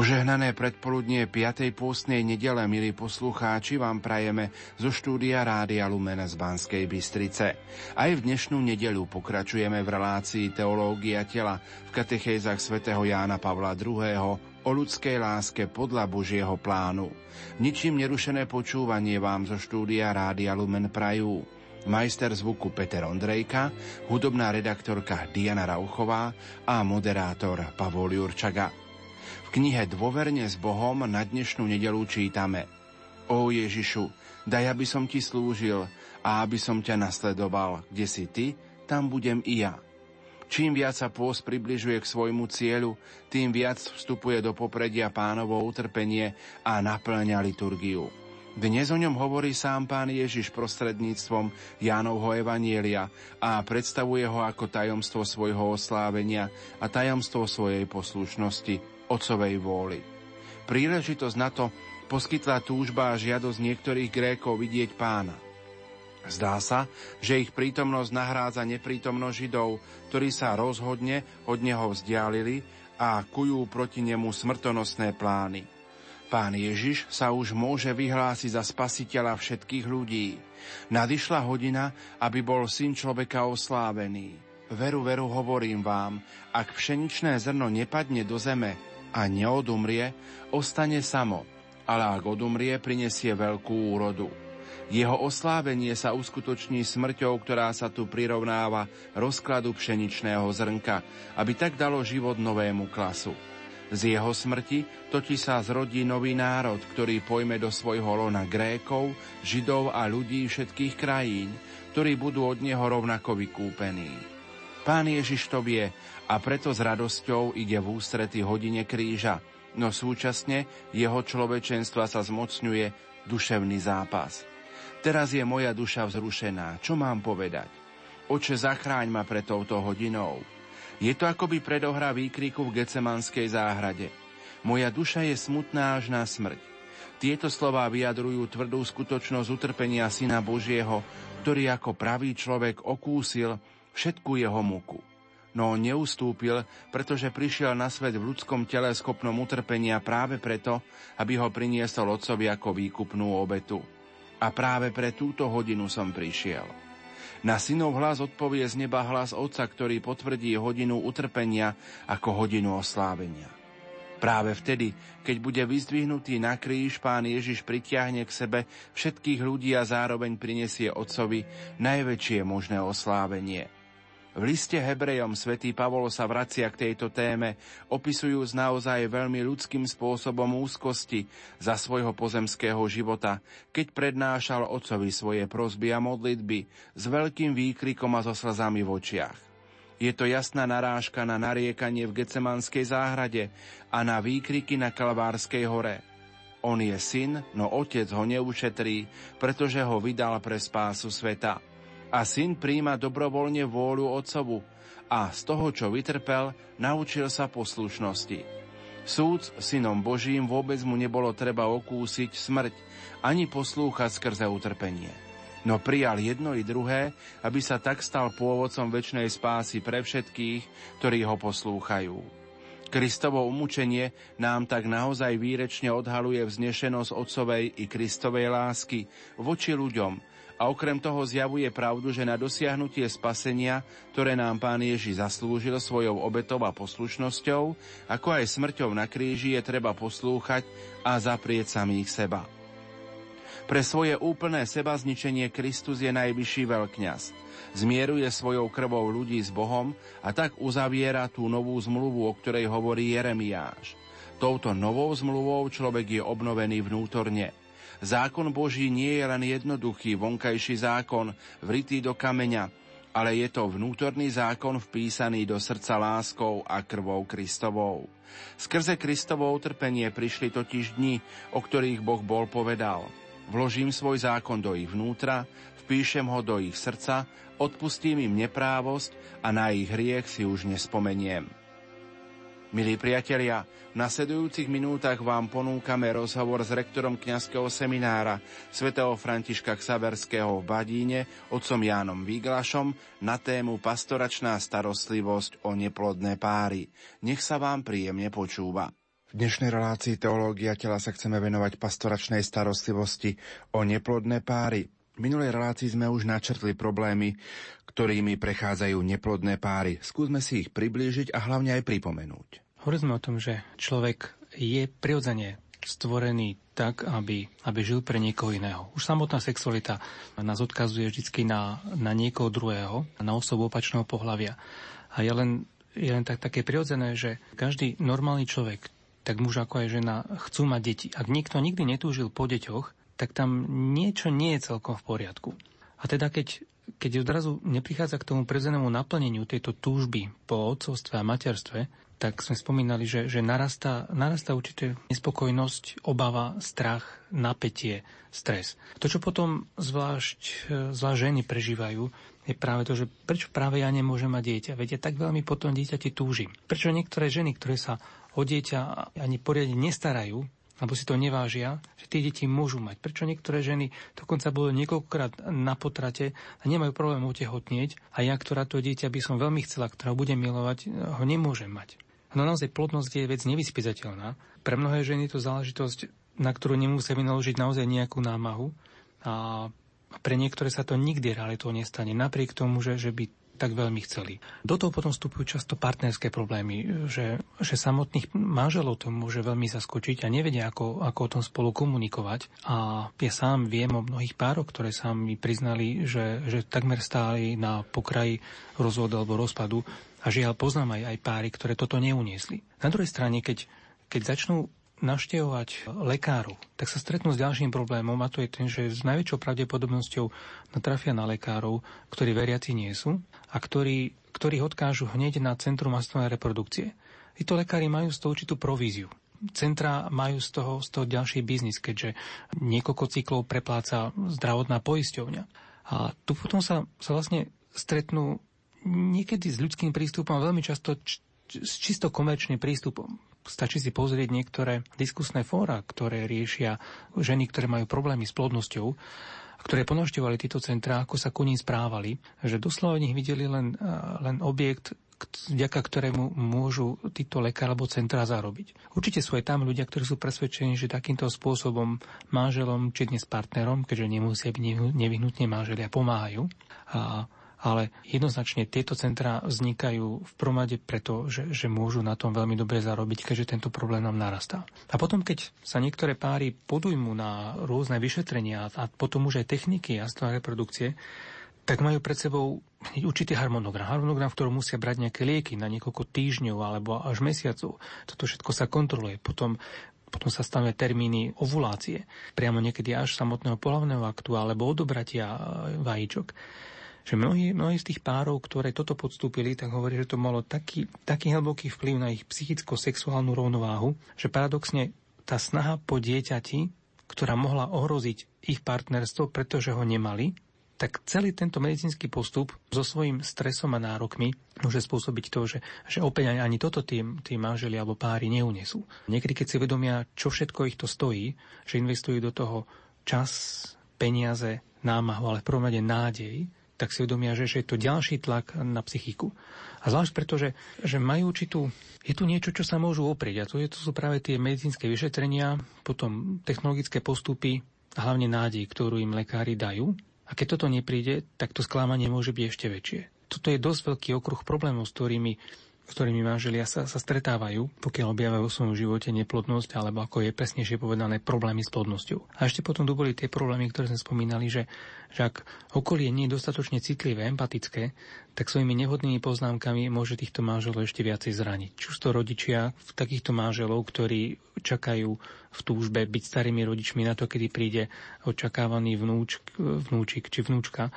Požehnané predpoludnie 5. pôstnej nedele, milí poslucháči, vám prajeme zo štúdia Rádia Lumena z Banskej Bystrice. Aj v dnešnú nedelu pokračujeme v relácii Teológia tela v katechézach svätého Jána Pavla II. o ľudskej láske podľa Božieho plánu. Ničím nerušené počúvanie vám zo štúdia Rádia Lumen prajú majster zvuku Peter Ondrejka, hudobná redaktorka Diana Rauchová a moderátor Pavol Jurčaga. Knihe Dôverne s Bohom na dnešnú nedelu čítame O Ježišu, daj, aby som ti slúžil a aby som ťa nasledoval. Kde si ty, tam budem i ja. Čím viac sa pôst približuje k svojmu cieľu, tým viac vstupuje do popredia pánovo utrpenie a naplňa liturgiu. Dnes o ňom hovorí sám pán Ježiš prostredníctvom Jánovho Evanielia a predstavuje ho ako tajomstvo svojho oslávenia a tajomstvo svojej poslušnosti, Otcovej vôli. Príležitosť na to poskytla túžba a žiadosť niektorých Grékov vidieť pána. Zdá sa, že ich prítomnosť nahrádza neprítomnosť Židov, ktorí sa rozhodne od neho vzdialili a kujú proti nemu smrtonosné plány. Pán Ježiš sa už môže vyhlásiť za spasiteľa všetkých ľudí. Nadišla hodina, aby bol syn človeka oslávený. Veru, veru hovorím vám, ak pšeničné zrno nepadne do zeme a neodumrie, ostane samo, ale ak odumrie, prinesie veľkú úrodu. Jeho oslávenie sa uskutoční smrťou, ktorá sa tu prirovnáva rozkladu pšeničného zrnka, aby tak dalo život novému klasu. Z jeho smrti totiž sa zrodí nový národ, ktorý pojme do svojho lona Grékov, Židov a ľudí všetkých krajín, ktorí budú od neho rovnako vykúpení. Pán Ježiš to vie a preto s radosťou ide v ústrety hodine kríža, no súčasne jeho človečenstva sa zmocňuje duševný zápas. Teraz je moja duša vzrušená, čo mám povedať? Oče, zachráň ma pre touto hodinou. Je to akoby predohra výkriku v Gecemanskej záhrade. Moja duša je smutná až na smrť. Tieto slová vyjadrujú tvrdú skutočnosť utrpenia Syna Božieho, ktorý ako pravý človek okúsil všetku jeho muku no neustúpil, pretože prišiel na svet v ľudskom tele schopnom utrpenia práve preto, aby ho priniesol otcovi ako výkupnú obetu. A práve pre túto hodinu som prišiel. Na synov hlas odpovie z neba hlas otca, ktorý potvrdí hodinu utrpenia ako hodinu oslávenia. Práve vtedy, keď bude vyzdvihnutý na kríž, pán Ježiš pritiahne k sebe všetkých ľudí a zároveň prinesie otcovi najväčšie možné oslávenie – v liste Hebrejom svätý Pavol sa vracia k tejto téme, opisujúc naozaj veľmi ľudským spôsobom úzkosti za svojho pozemského života, keď prednášal otcovi svoje prosby a modlitby s veľkým výkrikom a so slzami v očiach. Je to jasná narážka na nariekanie v Gecemanskej záhrade a na výkriky na Kalvárskej hore. On je syn, no otec ho neušetrí, pretože ho vydal pre spásu sveta – a syn príjma dobrovoľne vôľu otcovu a z toho, čo vytrpel, naučil sa poslušnosti. Súd synom Božím vôbec mu nebolo treba okúsiť smrť, ani poslúchať skrze utrpenie. No prijal jedno i druhé, aby sa tak stal pôvodcom väčšnej spásy pre všetkých, ktorí ho poslúchajú. Kristovo umúčenie nám tak naozaj výrečne odhaluje vznešenosť Otcovej i Kristovej lásky voči ľuďom, a okrem toho zjavuje pravdu, že na dosiahnutie spasenia, ktoré nám Pán Ježi zaslúžil svojou obetou a poslušnosťou, ako aj smrťou na kríži je treba poslúchať a zaprieť samých seba. Pre svoje úplné seba zničenie Kristus je najvyšší veľkňaz. Zmieruje svojou krvou ľudí s Bohom a tak uzaviera tú novú zmluvu, o ktorej hovorí Jeremiáš. Touto novou zmluvou človek je obnovený vnútorne – Zákon Boží nie je len jednoduchý vonkajší zákon, vritý do kameňa, ale je to vnútorný zákon vpísaný do srdca láskou a krvou Kristovou. Skrze Kristovo utrpenie prišli totiž dni, o ktorých Boh bol povedal. Vložím svoj zákon do ich vnútra, vpíšem ho do ich srdca, odpustím im neprávosť a na ich hriech si už nespomeniem. Milí priatelia, v nasledujúcich minútach vám ponúkame rozhovor s rektorom kňazského seminára svätého Františka Ksaverského v Badíne, otcom Jánom Výglašom, na tému pastoračná starostlivosť o neplodné páry. Nech sa vám príjemne počúva. V dnešnej relácii Teológia tela sa chceme venovať pastoračnej starostlivosti o neplodné páry. V minulej relácii sme už načrtli problémy, ktorými prechádzajú neplodné páry. Skúsme si ich priblížiť a hlavne aj pripomenúť. Hovorili sme o tom, že človek je prirodzene stvorený tak, aby, aby žil pre niekoho iného. Už samotná sexualita nás odkazuje vždy na, na niekoho druhého, na osobu opačného pohľavia. A je len, je len tak, také prirodzené, že každý normálny človek, tak muž ako aj žena chcú mať deti. Ak niekto nikdy netúžil po deťoch, tak tam niečo nie je celkom v poriadku. A teda keď, keď odrazu neprichádza k tomu prirodzenému naplneniu tejto túžby po otcovstve a materstve, tak sme spomínali, že, že narastá, narastá určite nespokojnosť, obava, strach, napätie, stres. To, čo potom zvlášť, zvlášť ženy prežívajú, je práve to, že prečo práve ja nemôžem mať dieťa. Veď tak veľmi potom dieťa ti túžim. Prečo niektoré ženy, ktoré sa o dieťa ani poriadne nestarajú, alebo si to nevážia, že tie deti môžu mať. Prečo niektoré ženy dokonca boli niekoľkokrát na potrate a nemajú problém otehotnieť a ja, ktorá to dieťa by som veľmi chcela, ktorá bude milovať, ho nemôžem mať. No naozaj plodnosť je vec nevyspytateľná. Pre mnohé ženy je to záležitosť, na ktorú nemusia vynaložiť naozaj nejakú námahu a pre niektoré sa to nikdy realitou nestane, napriek tomu, že, že by tak veľmi chceli. Do toho potom vstupujú často partnerské problémy, že, že samotných manželov to môže veľmi zaskočiť a nevedia, ako, ako o tom spolu komunikovať. A ja sám viem o mnohých pároch, ktoré sa mi priznali, že, že takmer stáli na pokraji rozvodu alebo rozpadu a žiaľ poznám aj, aj páry, ktoré toto neuniesli. Na druhej strane, keď, keď začnú navštevovať lekárov, tak sa stretnú s ďalším problémom a to je ten, že s najväčšou pravdepodobnosťou natrafia na lekárov, ktorí veriaci nie sú a ktorí, ktorí odkážu hneď na Centrum masovnej reprodukcie. Títo lekári majú z toho určitú províziu. Centra majú z toho, z toho ďalší biznis, keďže niekoľko cyklov prepláca zdravotná poisťovňa. A tu potom sa, sa vlastne stretnú niekedy s ľudským prístupom veľmi často č, s čisto komerčným prístupom. Stačí si pozrieť niektoré diskusné fóra, ktoré riešia ženy, ktoré majú problémy s plodnosťou ktoré ponošťovali tieto centrá, ako sa ku ním správali, že doslova nich videli len, len objekt, vďaka ktorému môžu títo lekári alebo centrá zarobiť. Určite sú aj tam ľudia, ktorí sú presvedčení, že takýmto spôsobom manželom, či dnes partnerom, keďže nemusia byť nevyhnutne manželia, pomáhajú. A ale jednoznačne tieto centrá vznikajú v promade preto, že, že môžu na tom veľmi dobre zarobiť, keďže tento problém nám narastá. A potom, keď sa niektoré páry podujmú na rôzne vyšetrenia a potom už aj techniky a reprodukcie, tak majú pred sebou určitý harmonogram. Harmonogram, v ktorom musia brať nejaké lieky na niekoľko týždňov alebo až mesiacov. Toto všetko sa kontroluje. Potom potom sa stanuje termíny ovulácie, priamo niekedy až samotného polavného aktu alebo odobratia vajíčok že mnohí, mnohí z tých párov, ktoré toto podstúpili, tak hovorí, že to malo taký, taký hlboký vplyv na ich psychicko-sexuálnu rovnováhu, že paradoxne tá snaha po dieťati, ktorá mohla ohroziť ich partnerstvo, pretože ho nemali, tak celý tento medicínsky postup so svojím stresom a nárokmi môže spôsobiť to, že, že opäť ani, ani toto tí, tí manželi alebo páry neunesú. Niekedy, keď si vedomia, čo všetko ich to stojí, že investujú do toho čas, peniaze, námahu, ale v prvom rade nádej, tak si uvedomia, že, že je to ďalší tlak na psychiku. A zvlášť preto, že, že majú určitú... Je tu niečo, čo sa môžu oprieť. A to, je, to sú práve tie medicínske vyšetrenia, potom technologické postupy a hlavne nádej, ktorú im lekári dajú. A keď toto nepríde, tak to sklamanie môže byť ešte väčšie. Toto je dosť veľký okruh problémov, s ktorými ktorými manželia sa, sa stretávajú, pokiaľ objavajú v svojom živote neplodnosť, alebo ako je presnejšie povedané, problémy s plodnosťou. A ešte potom tu boli tie problémy, ktoré sme spomínali, že, že ak okolie nie je dostatočne citlivé, empatické, tak svojimi nehodnými poznámkami môže týchto manželov ešte viacej zraniť. Či už to rodičia v takýchto manželov, ktorí čakajú v túžbe byť starými rodičmi na to, kedy príde očakávaný vnúč, vnúčik či vnúčka,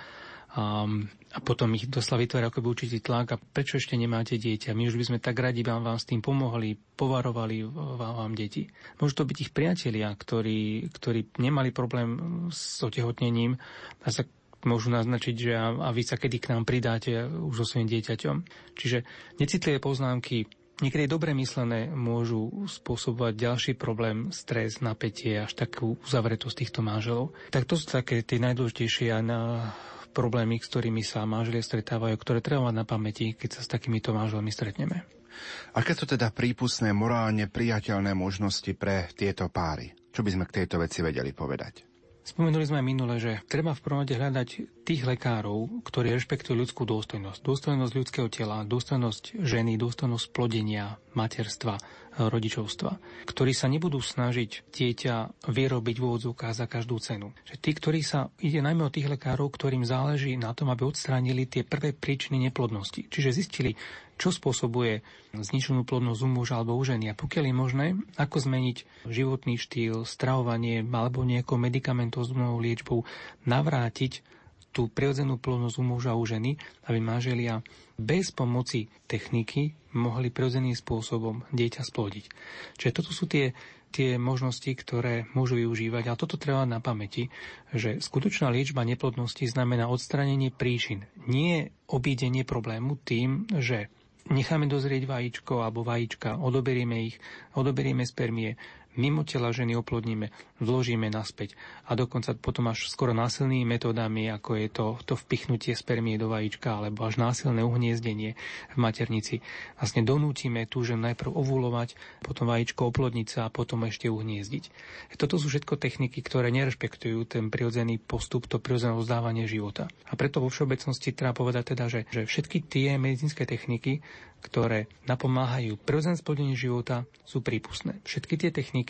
a, a potom ich dosla vytvára akoby určitý tlak a prečo ešte nemáte dieťa? My už by sme tak radi vám, vám s tým pomohli, povarovali vám, vám deti. Môžu to byť ich priatelia, ktorí, ktorí nemali problém s otehotnením a sa môžu naznačiť, že a, a vy sa kedy k nám pridáte už so svojím dieťaťom. Čiže necitlivé poznámky niekedy dobre myslené môžu spôsobovať ďalší problém, stres, napätie, až takú uzavretosť týchto manželov. Tak to sú také tie najdôležitejšie a na problémy, s ktorými sa manželia stretávajú, ktoré treba mať na pamäti, keď sa s takýmito manželmi stretneme. Aké sú teda prípustné, morálne priateľné možnosti pre tieto páry? Čo by sme k tejto veci vedeli povedať? Spomenuli sme minule, že treba v prvom rade hľadať tých lekárov, ktorí rešpektujú ľudskú dôstojnosť. Dôstojnosť ľudského tela, dôstojnosť ženy, dôstojnosť plodenia, materstva, rodičovstva. Ktorí sa nebudú snažiť dieťa vyrobiť v za každú cenu. Že tí, ktorí sa, ide najmä o tých lekárov, ktorým záleží na tom, aby odstránili tie prvé príčiny neplodnosti. Čiže zistili, čo spôsobuje zničenú plodnosť u muža alebo u ženy a pokiaľ je možné, ako zmeniť životný štýl, stravovanie alebo nejakou medikamentoznou liečbou navrátiť tú prirodzenú plodnosť u muža a u ženy, aby manželia bez pomoci techniky mohli prirodzeným spôsobom dieťa splodiť. Čiže toto sú tie tie možnosti, ktoré môžu využívať. A toto treba na pamäti, že skutočná liečba neplodnosti znamená odstranenie príčin. Nie obídenie problému tým, že necháme dozrieť vajíčko alebo vajíčka, odoberieme ich, odoberieme spermie, mimo tela ženy oplodníme, vložíme naspäť a dokonca potom až skoro násilnými metódami, ako je to, to vpichnutie spermie do vajíčka alebo až násilné uhniezdenie v maternici. Vlastne donútime tú ženu najprv ovulovať, potom vajíčko oplodniť sa a potom ešte uhniezdiť. Toto sú všetko techniky, ktoré nerešpektujú ten prirodzený postup, to prirodzené vzdávanie života. A preto vo všeobecnosti treba povedať teda, že, že všetky tie medicínske techniky, ktoré napomáhajú prirodzené splodenie života, sú prípustné. Všetky tie techniky,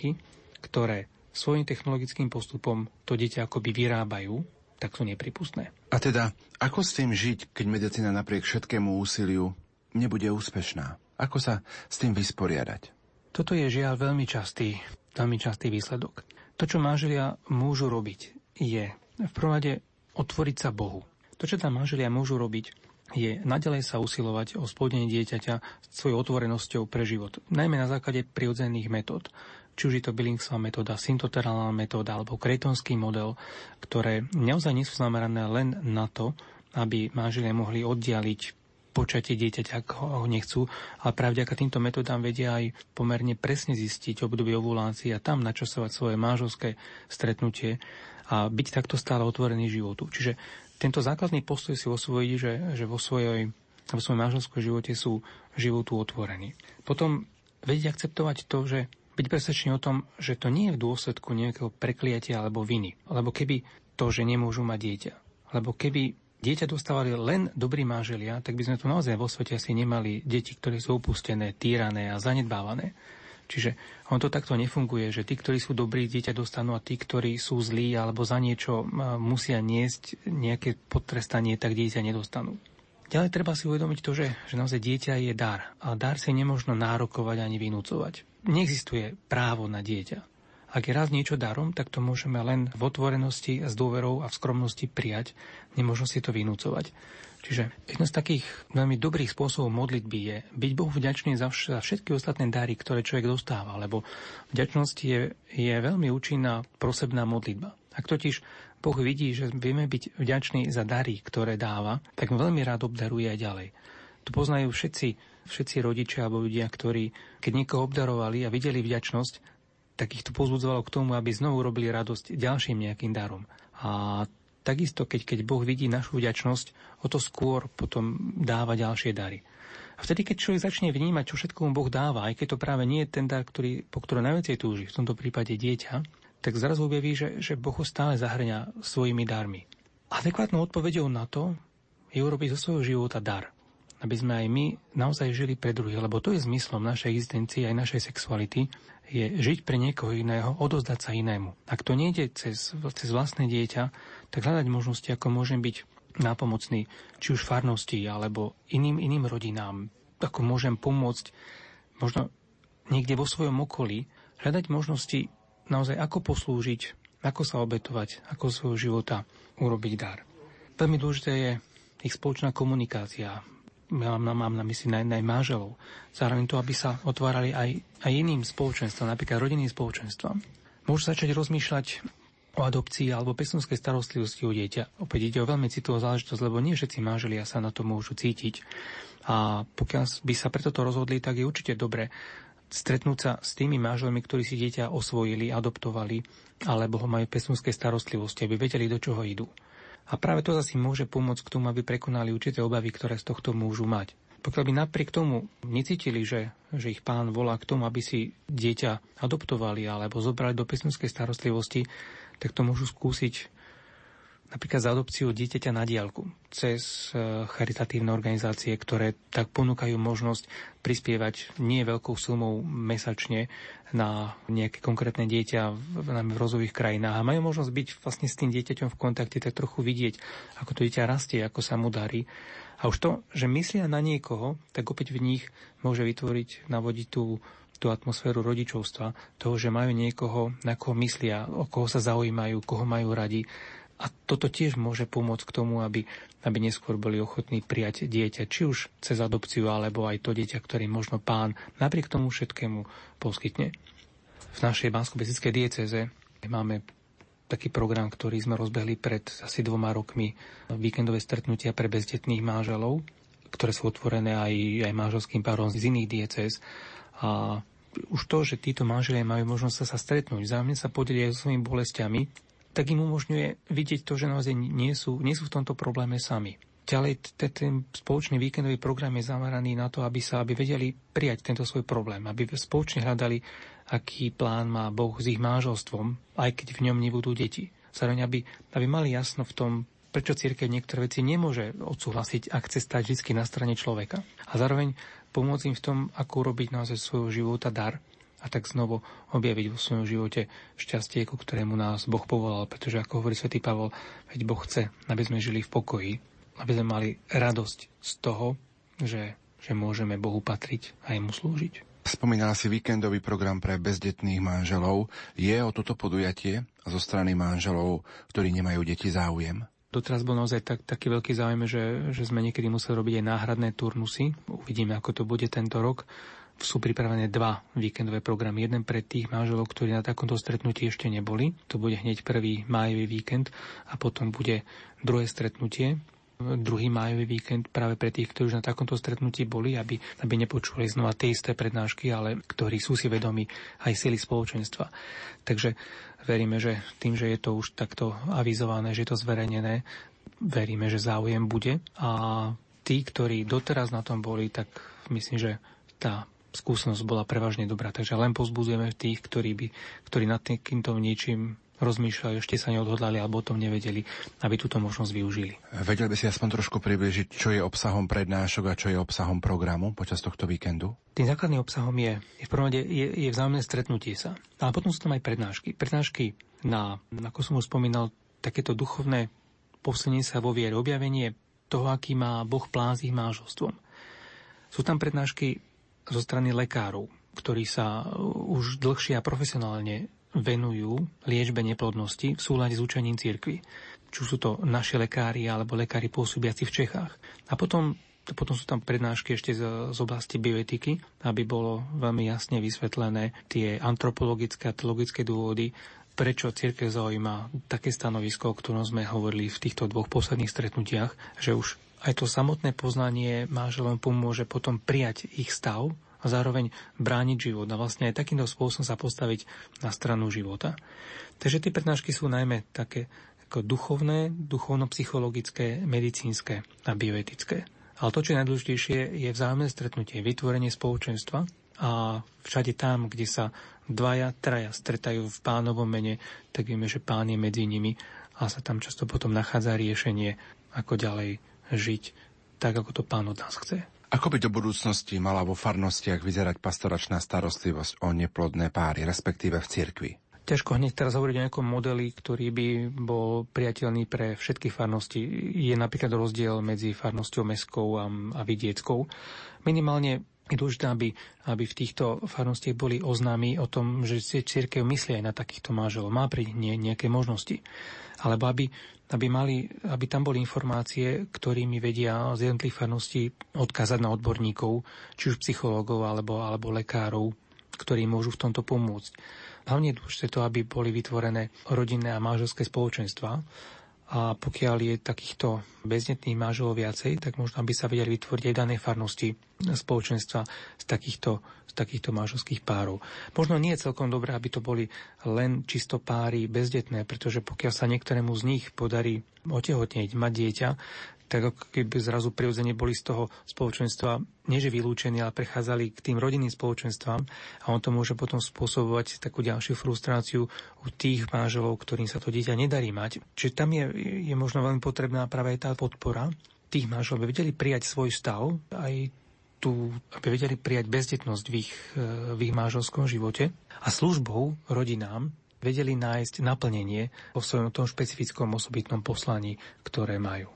ktoré svojim technologickým postupom to dieťa akoby vyrábajú, tak sú nepripustné. A teda, ako s tým žiť, keď medicína napriek všetkému úsiliu nebude úspešná? Ako sa s tým vysporiadať? Toto je žiaľ veľmi častý, veľmi častý výsledok. To, čo manželia môžu robiť, je v prvom rade otvoriť sa Bohu. To, čo tam manželia môžu robiť, je nadalej sa usilovať o splodenie dieťaťa svojou otvorenosťou pre život, najmä na základe prirodzených metód. Či už je to Billingsová metóda, syntoterálna metóda alebo kretonský model, ktoré naozaj nie sú zamerané len na to, aby manželia mohli oddialiť počatie dieťaťa, ak ho nechcú, ale práve vďaka týmto metodám vedia aj pomerne presne zistiť obdobie ovulácie a tam načasovať svoje manželské stretnutie a byť takto stále otvorený životu. Čiže tento základný postoj si osvojiť, že, že vo, svojej, vo svojom manželskom živote sú životu otvorení. Potom vedieť akceptovať to, že byť presvedčený o tom, že to nie je v dôsledku nejakého prekliatia alebo viny. Lebo keby to, že nemôžu mať dieťa. Lebo keby dieťa dostávali len dobrí manželia, tak by sme tu naozaj vo svete asi nemali deti, ktoré sú opustené, týrané a zanedbávané. Čiže on to takto nefunguje, že tí, ktorí sú dobrí, dieťa dostanú a tí, ktorí sú zlí alebo za niečo musia niesť nejaké potrestanie, tak dieťa nedostanú. Ďalej treba si uvedomiť to, že, že naozaj dieťa je dar a dar si nemožno nárokovať ani vynúcovať. Neexistuje právo na dieťa. Ak je raz niečo darom, tak to môžeme len v otvorenosti, s dôverou a v skromnosti prijať. Nemôžno si to vynúcovať. Čiže jeden z takých veľmi dobrých spôsobov modlitby je byť Bohu vďačný za, všetky ostatné dary, ktoré človek dostáva, lebo vďačnosť je, je veľmi účinná prosebná modlitba. Ak totiž Boh vidí, že vieme byť vďační za dary, ktoré dáva, tak veľmi rád obdaruje aj ďalej. To poznajú všetci, všetci rodičia alebo ľudia, ktorí, keď niekoho obdarovali a videli vďačnosť, tak ich to pozbudzovalo k tomu, aby znovu robili radosť ďalším nejakým darom. A Takisto, keď, keď Boh vidí našu vďačnosť, o to skôr potom dáva ďalšie dary. A vtedy, keď človek začne vnímať, čo všetko mu Boh dáva, aj keď to práve nie je ten dar, ktorý, po ktorom najviacej túži, v tomto prípade dieťa, tak zrazu objaví, že, že Boh ho stále zahrňa svojimi darmi. Adekvátnou odpovedou na to je urobiť zo svojho života dar. Aby sme aj my naozaj žili pre druhých, lebo to je zmyslom našej existencie aj našej sexuality, je žiť pre niekoho iného, odozdať sa inému. Ak to nejde cez, cez vlastné dieťa, tak hľadať možnosti, ako môžem byť nápomocný, či už farnosti, alebo iným, iným rodinám, ako môžem pomôcť možno niekde vo svojom okolí, hľadať možnosti naozaj ako poslúžiť, ako sa obetovať, ako svojho života urobiť dar. Veľmi dôležité je ich spoločná komunikácia. Mám, mám na mysli naj, naj manželov. Zároveň to, aby sa otvárali aj, aj iným spoločenstvom, napríklad rodinným spoločenstvom. Môžu začať rozmýšľať o adopcii alebo pestovskej starostlivosti o dieťa. Opäť ide o veľmi citlivú záležitosť, lebo nie všetci manželia sa na to môžu cítiť. A pokiaľ by sa preto to rozhodli, tak je určite dobre stretnúť sa s tými manželmi, ktorí si dieťa osvojili, adoptovali, alebo ho majú pestovskej starostlivosti, aby vedeli, do čoho idú. A práve to zase môže pomôcť k tomu, aby prekonali určité obavy, ktoré z tohto môžu mať. Pokiaľ by napriek tomu necítili, že, že ich pán volá k tomu, aby si dieťa adoptovali alebo zobrali do pesnickej starostlivosti, tak to môžu skúsiť napríklad za adopciu dieťaťa na diálku cez e, charitatívne organizácie, ktoré tak ponúkajú možnosť prispievať nie veľkou sumou mesačne na nejaké konkrétne dieťa v, v rozvojových krajinách a majú možnosť byť vlastne s tým dieťaťom v kontakte, tak trochu vidieť, ako to dieťa rastie, ako sa mu darí. A už to, že myslia na niekoho, tak opäť v nich môže vytvoriť, navodiť tú tú atmosféru rodičovstva, toho, že majú niekoho, na koho myslia, o koho sa zaujímajú, koho majú radi a toto tiež môže pomôcť k tomu, aby, aby neskôr boli ochotní prijať dieťa, či už cez adopciu, alebo aj to dieťa, ktoré možno pán napriek tomu všetkému poskytne. V našej bansko dieceze máme taký program, ktorý sme rozbehli pred asi dvoma rokmi, víkendové stretnutia pre bezdetných manželov, ktoré sú otvorené aj, aj manželským párom z iných diecez. A už to, že títo manželia majú možnosť sa stretnúť, vzájomne sa podeliť so svojimi bolestiami, tak im umožňuje vidieť to, že naozaj nie sú, nie sú v tomto probléme sami. Ďalej ten spoločný víkendový program je zameraný na to, aby sa aby vedeli prijať tento svoj problém, aby spoločne hľadali, aký plán má Boh s ich manželstvom, aj keď v ňom nebudú deti. Zároveň, aby, aby mali jasno v tom, prečo církev niektoré veci nemôže odsúhlasiť, ak chce stať vždy na strane človeka. A zároveň pomôcť im v tom, ako urobiť naozaj svojho života dar, a tak znovu objaviť vo svojom živote šťastie, ku ktorému nás Boh povolal. Pretože ako hovorí svätý Pavol, veď Boh chce, aby sme žili v pokoji, aby sme mali radosť z toho, že, že môžeme Bohu patriť a jemu slúžiť. Spomínala si víkendový program pre bezdetných manželov. Je o toto podujatie zo strany manželov, ktorí nemajú deti záujem? Doteraz bol naozaj tak, taký veľký záujem, že, že sme niekedy museli robiť aj náhradné turnusy. Uvidíme, ako to bude tento rok sú pripravené dva víkendové programy. Jeden pre tých manželov, ktorí na takomto stretnutí ešte neboli. To bude hneď prvý májový víkend a potom bude druhé stretnutie druhý májový víkend práve pre tých, ktorí už na takomto stretnutí boli, aby, aby nepočuli znova tie isté prednášky, ale ktorí sú si vedomi aj sily spoločenstva. Takže veríme, že tým, že je to už takto avizované, že je to zverejnené, veríme, že záujem bude a tí, ktorí doteraz na tom boli, tak myslím, že tá skúsenosť bola prevažne dobrá. Takže len pozbudzujeme tých, ktorí, by, ktorí nad týmto niečím rozmýšľali, ešte sa neodhodlali alebo o tom nevedeli, aby túto možnosť využili. Vedel by si aspoň trošku približiť, čo je obsahom prednášok a čo je obsahom programu počas tohto víkendu? Tým základným obsahom je, je v prvom rade je, je vzájomné stretnutie sa. Ale potom sú tam aj prednášky. Prednášky na, ako som už spomínal, takéto duchovné posilnenie sa vo viere, objavenie toho, aký má Boh plán s ich manželstvom. Sú tam prednášky zo strany lekárov, ktorí sa už dlhšie a profesionálne venujú liečbe neplodnosti v súlade s učením cirkvi. Či sú to naši lekári alebo lekári pôsobiaci v Čechách. A potom, potom sú tam prednášky ešte z, z oblasti bioetiky, aby bolo veľmi jasne vysvetlené tie antropologické a teologické dôvody, prečo církev zaujíma také stanovisko, o ktorom sme hovorili v týchto dvoch posledných stretnutiach, že už aj to samotné poznanie manželom pomôže potom prijať ich stav a zároveň brániť život a vlastne aj takýmto spôsobom sa postaviť na stranu života. Takže tie prednášky sú najmä také ako duchovné, duchovno-psychologické, medicínske a bioetické. Ale to, čo je najdôležitejšie, je vzájomné stretnutie, vytvorenie spoločenstva a všade tam, kde sa dvaja, traja stretajú v pánovom mene, tak vieme, že pán je medzi nimi a sa tam často potom nachádza riešenie, ako ďalej žiť tak, ako to pán od nás chce. Ako by do budúcnosti mala vo farnostiach vyzerať pastoračná starostlivosť o neplodné páry, respektíve v cirkvi? Ťažko hneď teraz hovoriť o nejakom modeli, ktorý by bol priateľný pre všetky farnosti. Je napríklad rozdiel medzi farnosťou mestskou a, a vidieckou. Minimálne je dôležité, aby, aby v týchto farnostiach boli oznámy o tom, že církev myslí aj na takýchto manželov. Má pri nie, nejaké možnosti. Alebo aby aby, mali, aby tam boli informácie, ktorými vedia z jednotlivých farností odkázať na odborníkov, či už psychológov alebo, alebo lekárov, ktorí môžu v tomto pomôcť. Hlavne je dôležité to, aby boli vytvorené rodinné a manželské spoločenstva, a pokiaľ je takýchto beznetných manželov viacej, tak možno by sa vedeli vytvoriť aj danej farnosti spoločenstva z takýchto, z takýchto manželských párov. Možno nie je celkom dobré, aby to boli len čisto páry bezdetné, pretože pokiaľ sa niektorému z nich podarí otehotnieť, mať dieťa, tak ako keby zrazu prirodzene boli z toho spoločenstva neže vylúčení, ale prechádzali k tým rodinným spoločenstvám a on to môže potom spôsobovať takú ďalšiu frustráciu u tých manželov, ktorým sa to dieťa nedarí mať. Čiže tam je, je možno veľmi potrebná práve tá podpora tých manželov, aby vedeli prijať svoj stav, aj tu, aby vedeli prijať bezdetnosť v ich, v ich manželskom živote a službou rodinám vedeli nájsť naplnenie vo svojom tom špecifickom osobitnom poslaní, ktoré majú.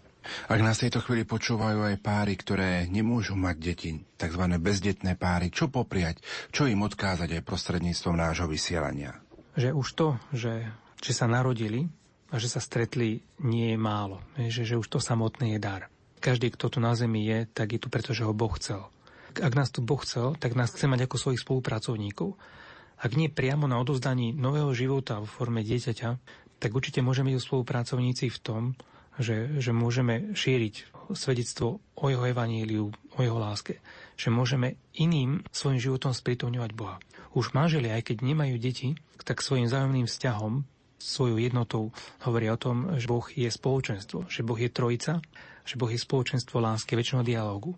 Ak nás tejto chvíli počúvajú aj páry, ktoré nemôžu mať deti, tzv. bezdetné páry, čo popriať, čo im odkázať aj prostredníctvom nášho vysielania? Že už to, že, že sa narodili a že sa stretli, nie je málo. Že, že už to samotné je dar. Každý, kto tu na zemi je, tak je tu, pretože ho Boh chcel. Ak nás tu Boh chcel, tak nás chce mať ako svojich spolupracovníkov. Ak nie priamo na odozdaní nového života vo forme dieťaťa, tak určite môžeme byť spolupracovníci v tom, že, že môžeme šíriť svedectvo o jeho evaníliu, o jeho láske. Že môžeme iným svojim životom sprítomňovať Boha. Už manželia, aj keď nemajú deti, tak svojim zájomným vzťahom, svojou jednotou hovoria o tom, že Boh je spoločenstvo, že Boh je trojica, že Boh je spoločenstvo lásky, väčšného dialógu.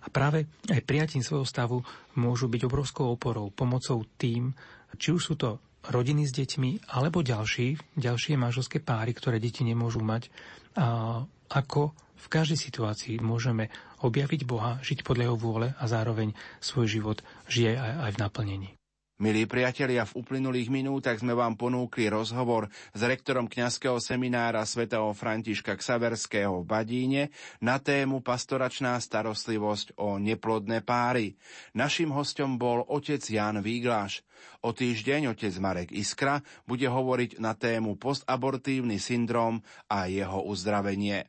A práve aj prijatím svojho stavu môžu byť obrovskou oporou, pomocou tým, či už sú to rodiny s deťmi alebo ďalší, ďalšie manželské páry, ktoré deti nemôžu mať, a ako v každej situácii môžeme objaviť Boha, žiť podľa jeho vôle a zároveň svoj život žije aj, aj v naplnení. Milí priatelia, v uplynulých minútach sme vám ponúkli rozhovor s rektorom kňazského seminára svätého Františka Ksaverského v Badíne na tému pastoračná starostlivosť o neplodné páry. Naším hostom bol otec Jan Vígláš. O týždeň otec Marek Iskra bude hovoriť na tému postabortívny syndrom a jeho uzdravenie.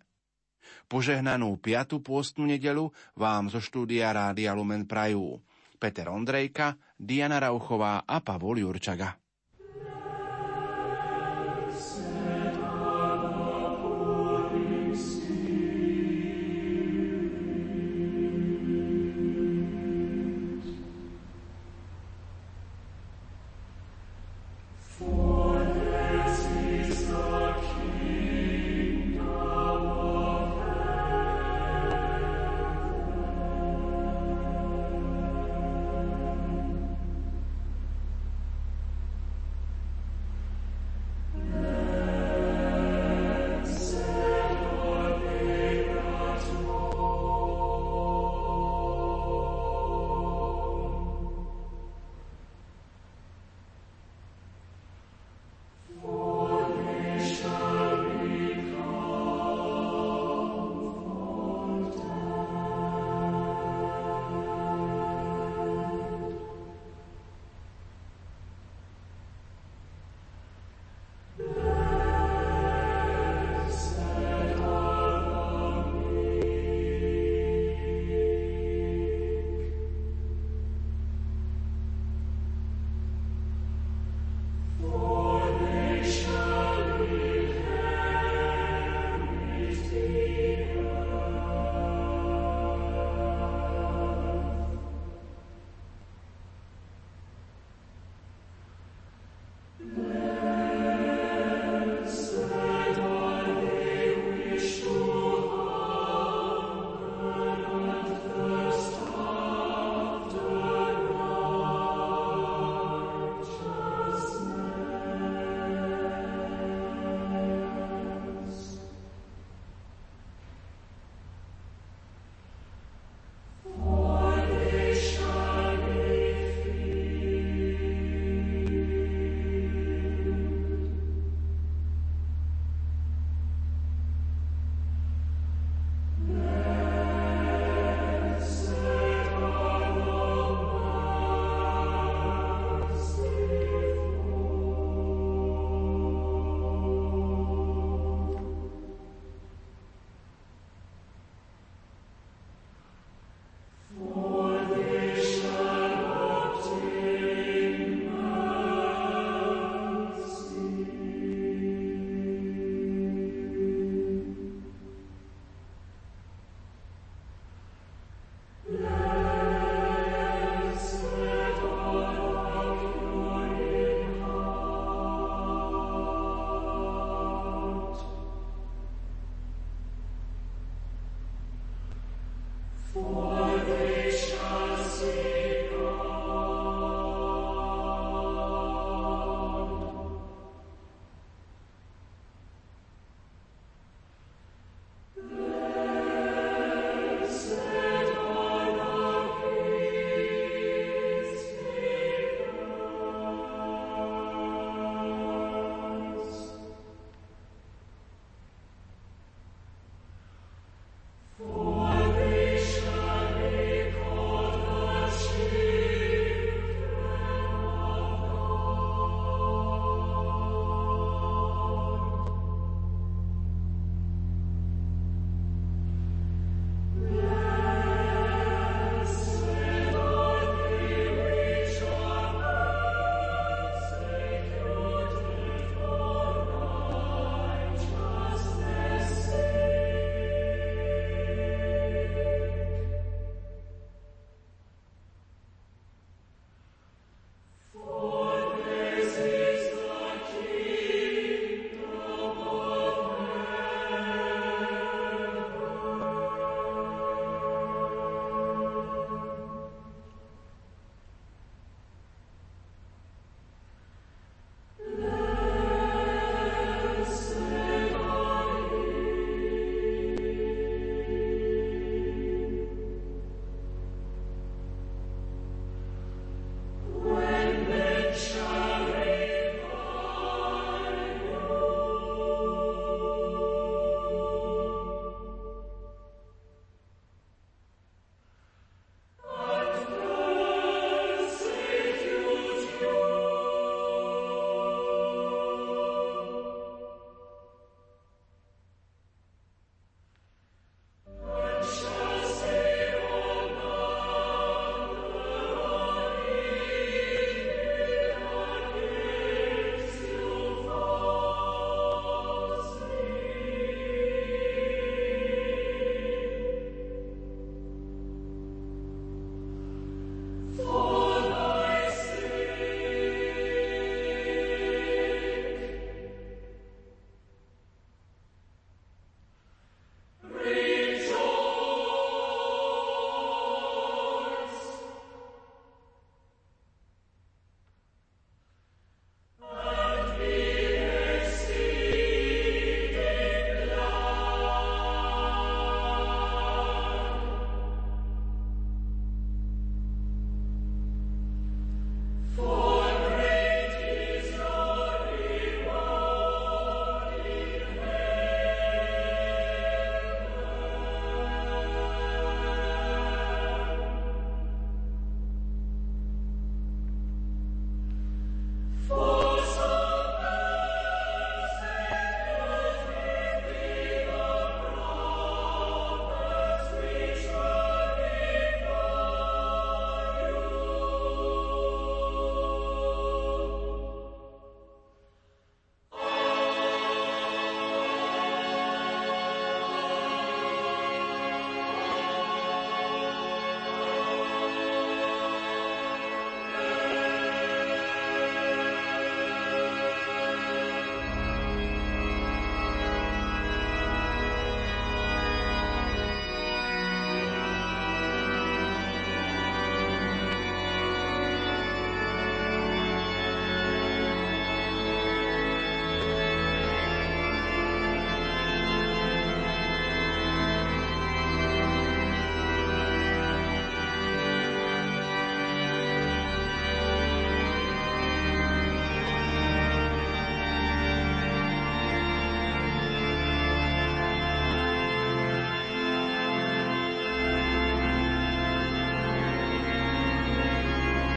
Požehnanú piatu pôstnu nedelu vám zo štúdia Rádia Lumen Prajú. Peter Ondrejka, Diana Rauchová a Pavol Jurčaga.